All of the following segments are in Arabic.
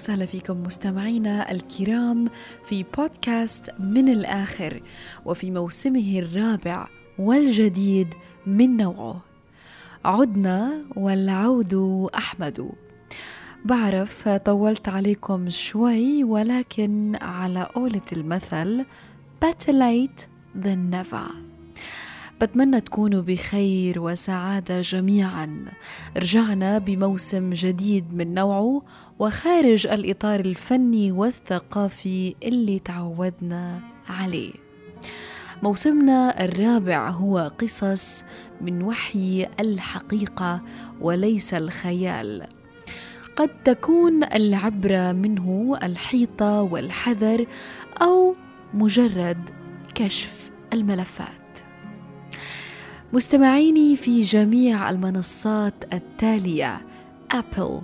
وسهلا فيكم مستمعينا الكرام في بودكاست من الآخر وفي موسمه الرابع والجديد من نوعه. عدنا والعود أحمد. بعرف طولت عليكم شوي ولكن على قولة المثل better late than never. بتمنى تكونوا بخير وسعادة جميعا. رجعنا بموسم جديد من نوعه وخارج الإطار الفني والثقافي اللي تعودنا عليه. موسمنا الرابع هو قصص من وحي الحقيقة وليس الخيال. قد تكون العبرة منه الحيطة والحذر أو مجرد كشف الملفات. مستمعيني في جميع المنصات التالية أبل،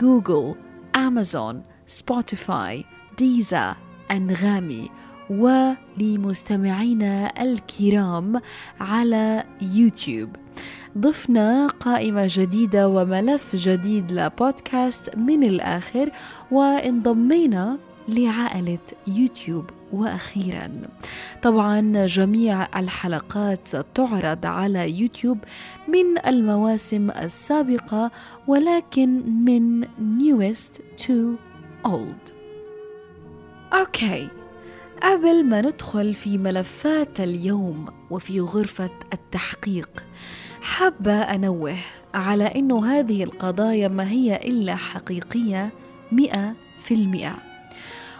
جوجل، أمازون، سبوتيفاي، Deezer، أنغامي ولمستمعينا الكرام على يوتيوب. ضفنا قائمة جديدة وملف جديد لبودكاست من الآخر وانضمينا لعائلة يوتيوب. وأخيرا طبعا جميع الحلقات ستعرض على يوتيوب من المواسم السابقة ولكن من newest to old. أوكي قبل ما ندخل في ملفات اليوم وفي غرفة التحقيق حابة أنوه على إنه هذه القضايا ما هي إلا حقيقية مئة في المئة.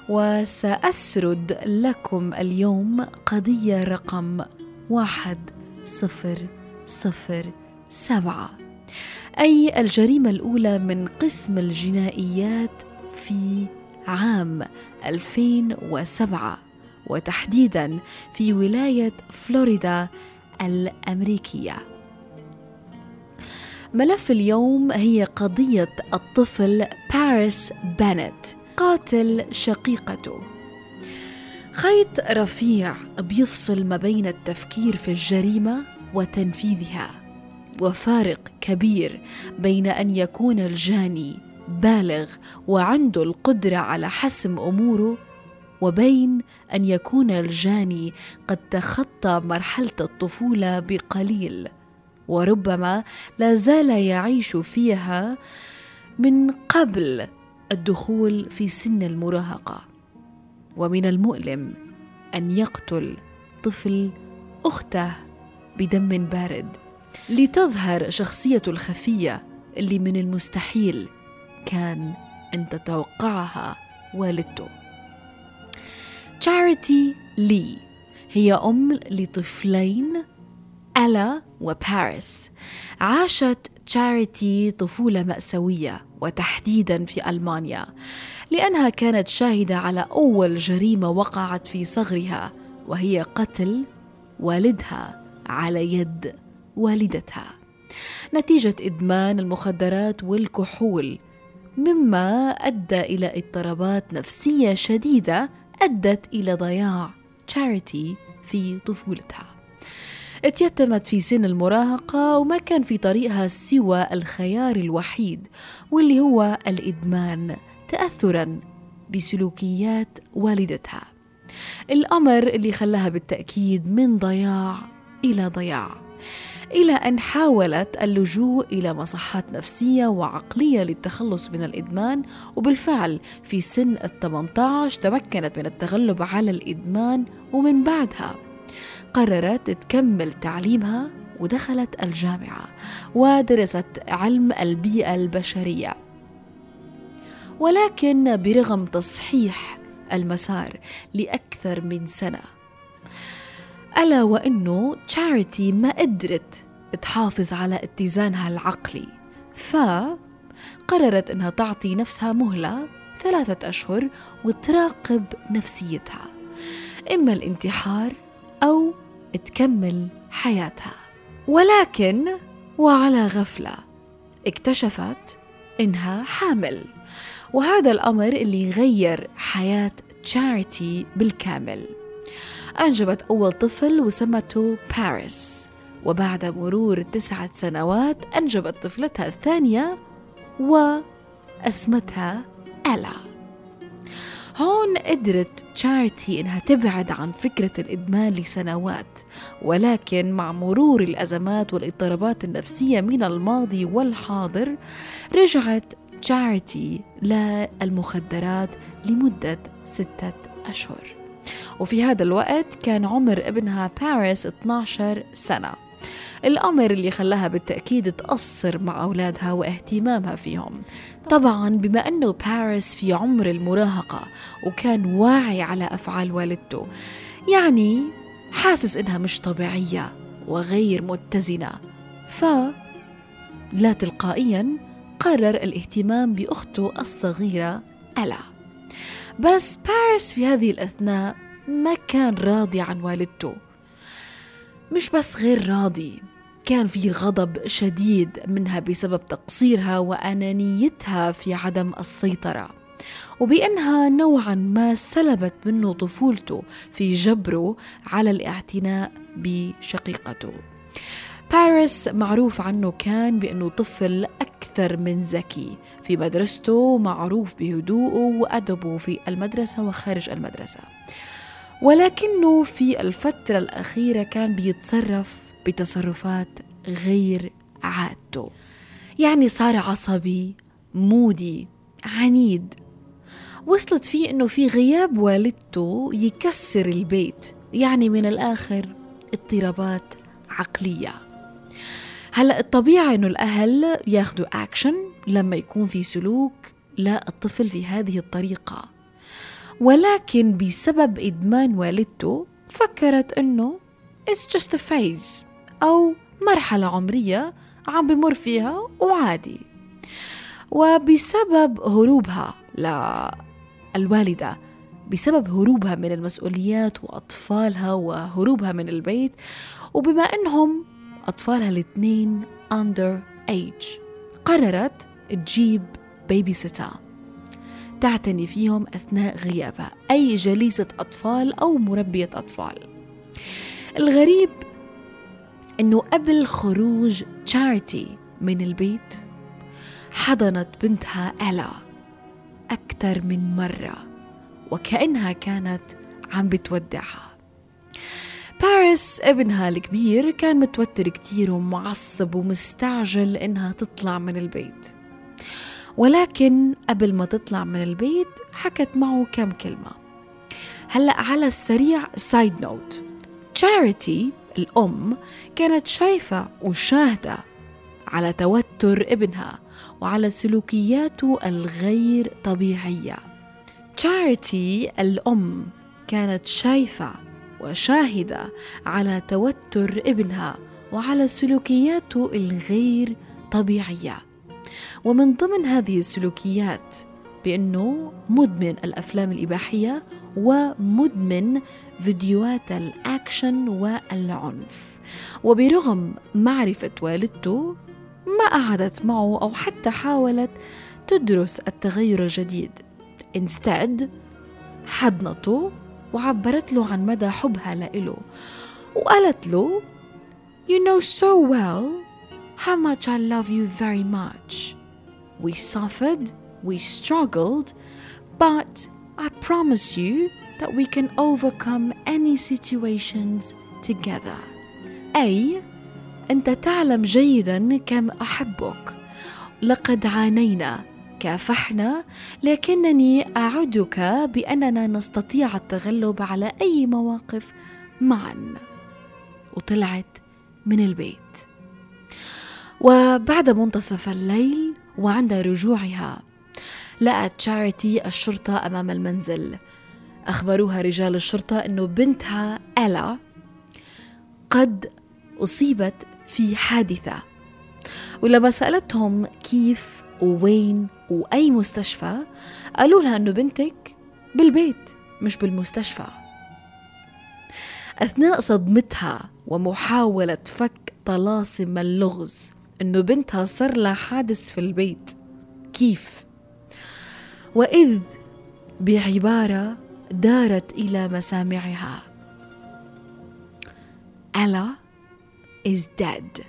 وسأسرد لكم اليوم قضية رقم واحد صفر صفر سبعة. أي الجريمة الأولى من قسم الجنائيات في عام 2007 وتحديدا في ولاية فلوريدا الأمريكية. ملف اليوم هي قضية الطفل باريس بانت. قاتل شقيقته. خيط رفيع بيفصل ما بين التفكير في الجريمة وتنفيذها وفارق كبير بين أن يكون الجاني بالغ وعنده القدرة على حسم أموره وبين أن يكون الجاني قد تخطى مرحلة الطفولة بقليل وربما لا زال يعيش فيها من قبل الدخول في سن المراهقة ومن المؤلم أن يقتل طفل أخته بدم بارد. لتظهر شخصيته الخفية اللي من المستحيل كان أن تتوقعها والدته. تشاريتي لي هي أم لطفلين ألا وباريس. عاشت تشاريتي طفولة مأساوية وتحديدا في ألمانيا لأنها كانت شاهدة على أول جريمة وقعت في صغرها وهي قتل والدها على يد والدتها. نتيجة إدمان المخدرات والكحول مما أدى إلى اضطرابات نفسية شديدة أدت إلى ضياع تشاريتي في طفولتها. اتيتمت في سن المراهقة وما كان في طريقها سوى الخيار الوحيد واللي هو الإدمان تأثرا بسلوكيات والدتها. الأمر اللي خلاها بالتأكيد من ضياع إلى ضياع إلى أن حاولت اللجوء إلى مصحات نفسية وعقلية للتخلص من الإدمان وبالفعل في سن ال 18 تمكنت من التغلب على الإدمان ومن بعدها قررت تكمل تعليمها ودخلت الجامعة ودرست علم البيئة البشرية. ولكن برغم تصحيح المسار لأكثر من سنة ألا وأنه تشاريتي ما قدرت تحافظ على اتزانها العقلي فقررت أنها تعطي نفسها مهلة ثلاثة أشهر وتراقب نفسيتها إما الانتحار أو تكمل حياتها. ولكن وعلى غفلة اكتشفت إنها حامل. وهذا الأمر اللي غير حياة تشاريتي بالكامل. أنجبت أول طفل وسمته باريس وبعد مرور تسعة سنوات أنجبت طفلتها الثانية وأسمتها ألا هون قدرت تشاريتي إنها تبعد عن فكرة الإدمان لسنوات ولكن مع مرور الأزمات والاضطرابات النفسية من الماضي والحاضر رجعت تشاريتي للمخدرات لمدة ستة أشهر. وفي هذا الوقت كان عمر ابنها باريس 12 سنة. الأمر اللي خلاها بالتأكيد تقصر مع أولادها واهتمامها فيهم. طبعا. بما أنه باريس في عمر المراهقة وكان واعي على أفعال والدته يعني حاسس إنها مش طبيعية وغير متزنة. ف لا تلقائيا قرر الاهتمام بأخته الصغيرة ألا. بس باريس في هذه الأثناء ما كان راضي عن والدته. مش بس غير راضي كان في غضب شديد منها بسبب تقصيرها وأنانيتها في عدم السيطرة. وبأنها نوعا ما سلبت منه طفولته في جبره على الاعتناء بشقيقته. باريس معروف عنه كان بأنه طفل أكثر من ذكي. في مدرسته معروف بهدوءه وأدبه في المدرسة وخارج المدرسة. ولكنه في الفترة الأخيرة كان بيتصرف بتصرفات غير عادته. يعني صار عصبي مودي عنيد. وصلت فيه إنه في غياب والدته يكسر البيت يعني من الآخر اضطرابات عقلية. هلأ الطبيعي إنه الأهل ياخذوا اكشن لما يكون في سلوك لا الطفل في هذه الطريقة. ولكن بسبب إدمان والدته فكرت إنه it's just a phase. أو مرحلة عمرية عم بمر فيها وعادي. وبسبب هروبها للوالدة بسبب هروبها من المسؤوليات وأطفالها وهروبها من البيت وبما أنهم أطفالها الاثنين under age قررت تجيب بيبي سيتر تعتني فيهم أثناء غيابها أي جليسة أطفال أو مربية أطفال. الغريب أنه قبل خروج تشاريتي من البيت حضنت بنتها ألا أكثر من مرة وكأنها كانت عم بتودعها. باريس ابنها الكبير كان متوتر كتير ومعصب ومستعجل إنها تطلع من البيت. ولكن قبل ما تطلع من البيت حكت معه كم كلمة. هلأ على السريع side note تشاريتي الأم كانت شايفة وشاهدة على توتر ابنها وعلى سلوكياته الغير طبيعية. تشاريتي الأم كانت شايفة وشاهدة على توتر ابنها وعلى سلوكياته الغير طبيعية. ومن ضمن هذه السلوكيات بأنه مدمن الأفلام الإباحية ومدمن فيديوهات الأكشن والعنف. وبرغم معرفة والدته ما قعدت معه أو حتى حاولت تدرس التغير الجديد. Instead حضنته وعبرت له عن مدى حبها لإله وقالت له You know so well how much I love you very much. We suffered, we struggled, but I promise you that we can overcome any situations together. أي أنت تعلم جيدا كم أحبك. لقد عانينا كافحنا لكنني أعدك بأننا نستطيع التغلب على أي مواقف معا وطلعت من البيت وبعد منتصف الليل وعند رجوعها لقت تشاريتي الشرطة أمام المنزل. أخبروها رجال الشرطة أنه بنتها ألا قد أصيبت في حادثة. ولما سألتهم كيف ووين وأي مستشفى قالوا لها أنه بنتك بالبيت مش بالمستشفى. أثناء صدمتها ومحاولة فك طلاسم اللغز إنه بنتها صار لها حادث في البيت كيف؟ وإذ بعبارة دارت إلى مسامعها. Ella is dead.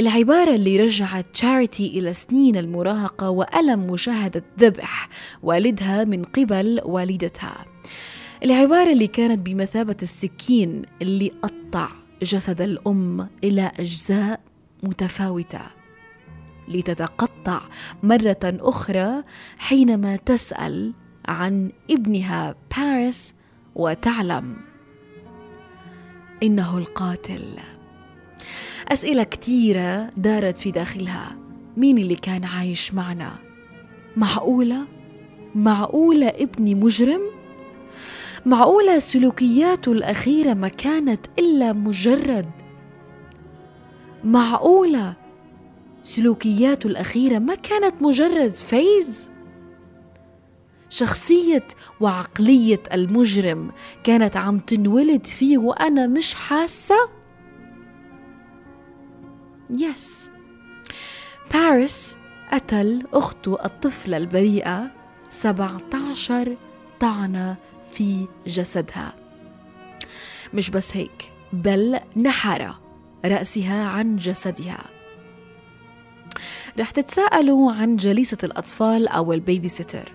العبارة اللي رجعت تشاريتي إلى سنين المراهقة وألم مشاهدة ذبح والدها من قبل والدتها. العبارة اللي كانت بمثابة السكين اللي قطع جسد الأم إلى أجزاء متفاوتة. لتتقطع مرة أخرى حينما تسأل عن ابنها باريس وتعلم إنه القاتل أسئلة كتيرة دارت في داخلها مين اللي كان عايش معنا؟ معقولة؟ معقولة ابني مجرم؟ معقولة سلوكياته الأخيرة ما كانت إلا مجرد معقولة سلوكياته الأخيرة ما كانت مجرد phase؟ شخصية وعقلية المجرم كانت عم تنولد فيه وأنا مش حاسة؟ yes باريس قتل أخته الطفلة البريئة 17 طعنة في جسدها مش بس هيك بل نحر رأسها عن جسدها رح تتساءلوا عن جليسة الأطفال أو ال babysitter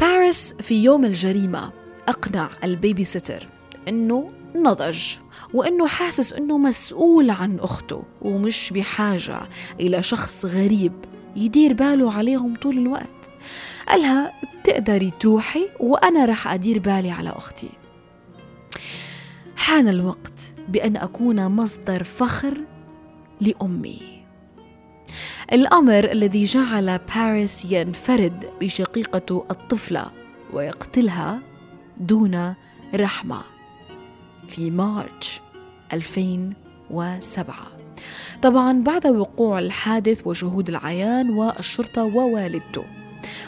باريس في يوم الجريمة أقنع ال babysitter أنه نضج وأنه حاسس أنه مسؤول عن أخته ومش بحاجة إلى شخص غريب يدير باله عليهم طول الوقت. قالها بتقدري تروحي وأنا رح أدير بالي على أختي. حان الوقت بأن أكون مصدر فخر لأمي. الأمر الذي جعل باريس ينفرد بشقيقته الطفلة ويقتلها دون رحمة. في مارش 2007 طبعا بعد وقوع الحادث وشهود العيان والشرطة ووالدته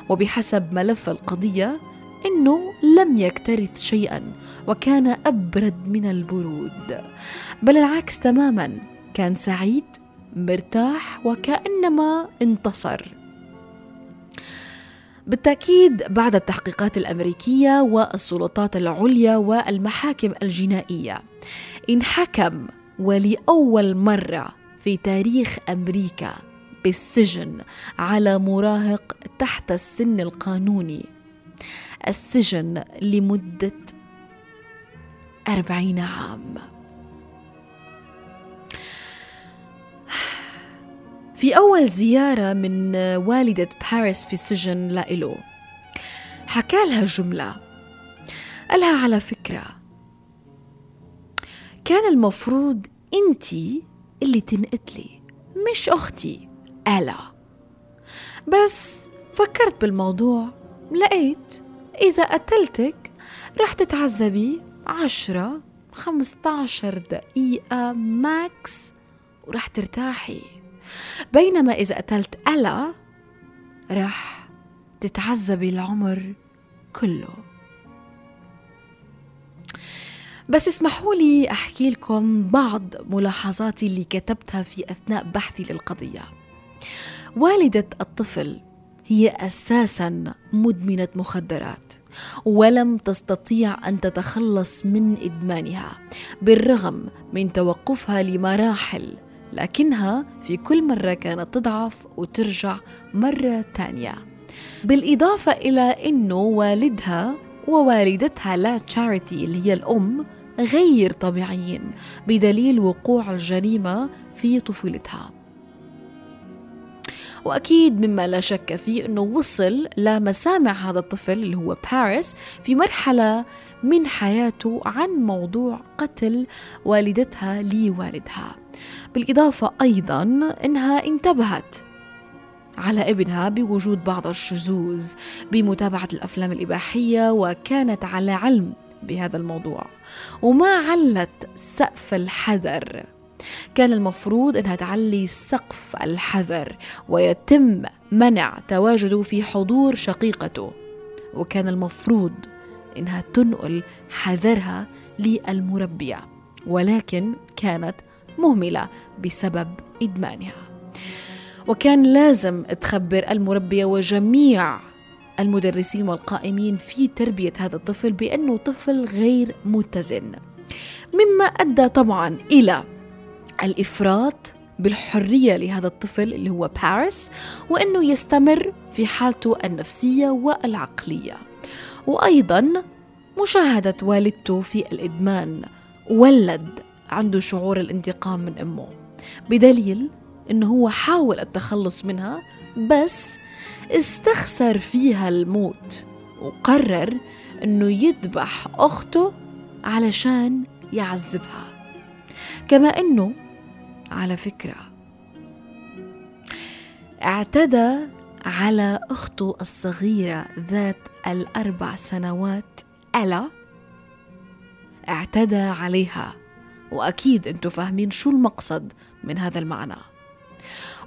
وبحسب ملف القضية إنه لم يكترث شيئا وكان أبرد من البرود. بل العكس تماما كان سعيد مرتاح وكأنما انتصر. بالتأكيد بعد التحقيقات الأمريكية والسلطات العليا والمحاكم الجنائية انحكم ولأول مرة في تاريخ أمريكا بالسجن على مراهق تحت السن القانوني. السجن لمدة أربعين عام. في أول زيارة من والدة باريس في السجن لإله. حكى لها جملة. قالها على فكرة كان المفروض أنتي اللي تنقتلي مش أختي ألا. بس فكرت بالموضوع لقيت إذا قتلتك رح تتعذبي عشرة خمسة عشر دقيقة ماكس ورح ترتاحي. بينما إذا قتلت ألا رح تتعذبي العمر كله. بس اسمحوا لي أحكي لكم بعض ملاحظاتي اللي كتبتها في أثناء بحثي للقضية. والدة الطفل هي أساسا مدمنة مخدرات ولم تستطيع أن تتخلص من إدمانها بالرغم من توقفها لمراحل لكنها في كل مرة كانت تضعف وترجع مرة تانية. بالإضافة إلى أنه والدها ووالدتها لا تشاريتي اللي هي الأم غير طبيعيين بدليل وقوع الجريمة في طفولتها. وأكيد مما لا شك فيه أنه وصل لمسامع هذا الطفل اللي هو باريس في مرحلة من حياته عن موضوع قتل والدتها لوالدها. بالإضافة أيضا أنها انتبهت على ابنها بوجود بعض الشذوذ بمتابعة الأفلام الإباحية وكانت على علم بهذا الموضوع. وما علت سقف الحذر كان المفروض أنها تعلي سقف الحذر ويتم منع تواجده في حضور شقيقته. وكان المفروض إنها تنقل حذرها للمربية ولكن كانت مهملة بسبب إدمانها. وكان لازم تخبر المربية وجميع المدرسين والقائمين في تربية هذا الطفل بأنه طفل غير متزن. مما أدى طبعا إلى الإفراط بالحرية لهذا الطفل اللي هو باريس وأنه يستمر في حالته النفسية والعقلية. وأيضا مشاهدة والدته في الإدمان ولد عنده شعور الانتقام من أمه بدليل أنه هو حاول التخلص منها بس استخسر فيها الموت وقرر أنه يذبح أخته علشان يعذبها. كما أنه على فكرة. اعتدى على أخته الصغيرة ذات الأربع سنوات ألا؟ اعتدى عليها. وأكيد أنتم فاهمين شو المقصد من هذا المعنى.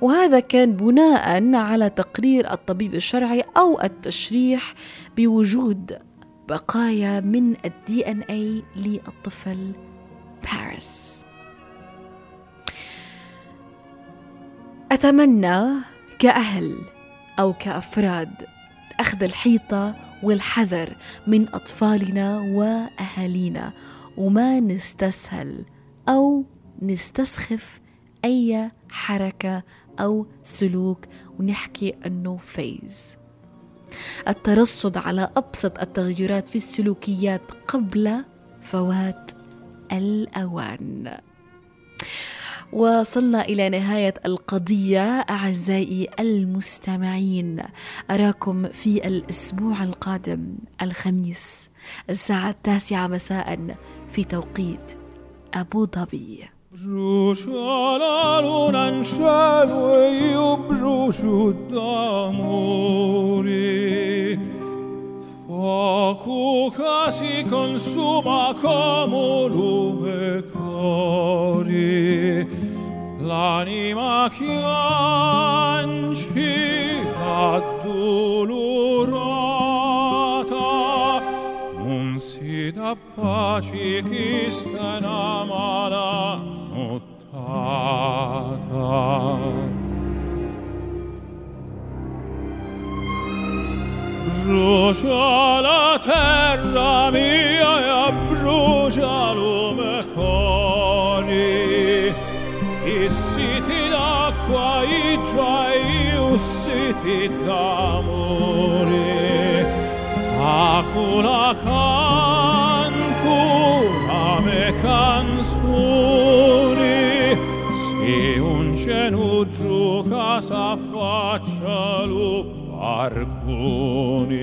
وهذا كان بناء على تقرير الطبيب الشرعي أو التشريح بوجود بقايا من الدي ان اي للطفل باريس. أتمنى كأهل أو كأفراد أخذ الحيطة والحذر من أطفالنا وأهالينا وما نستسهل أو نستسخف أي حركة أو سلوك ونحكي إنه فيز الترصد على أبسط التغيرات في السلوكيات قبل فوات الأوان. وصلنا إلى نهاية القضية أعزائي المستمعين أراكم في الأسبوع القادم الخميس الساعة التاسعة مساء في توقيت أبو ظبي cielo e io brucio d'amore. Fuoco che si consuma come lume cori. l'anima chianci addolorata non si dà pace chi sta in amala nottata. Brucia la terra mia e brucia lume cor. quai giaiusitit d'amore. Acuna cantura me canzoni si un genu giucas a faccia lu parcuni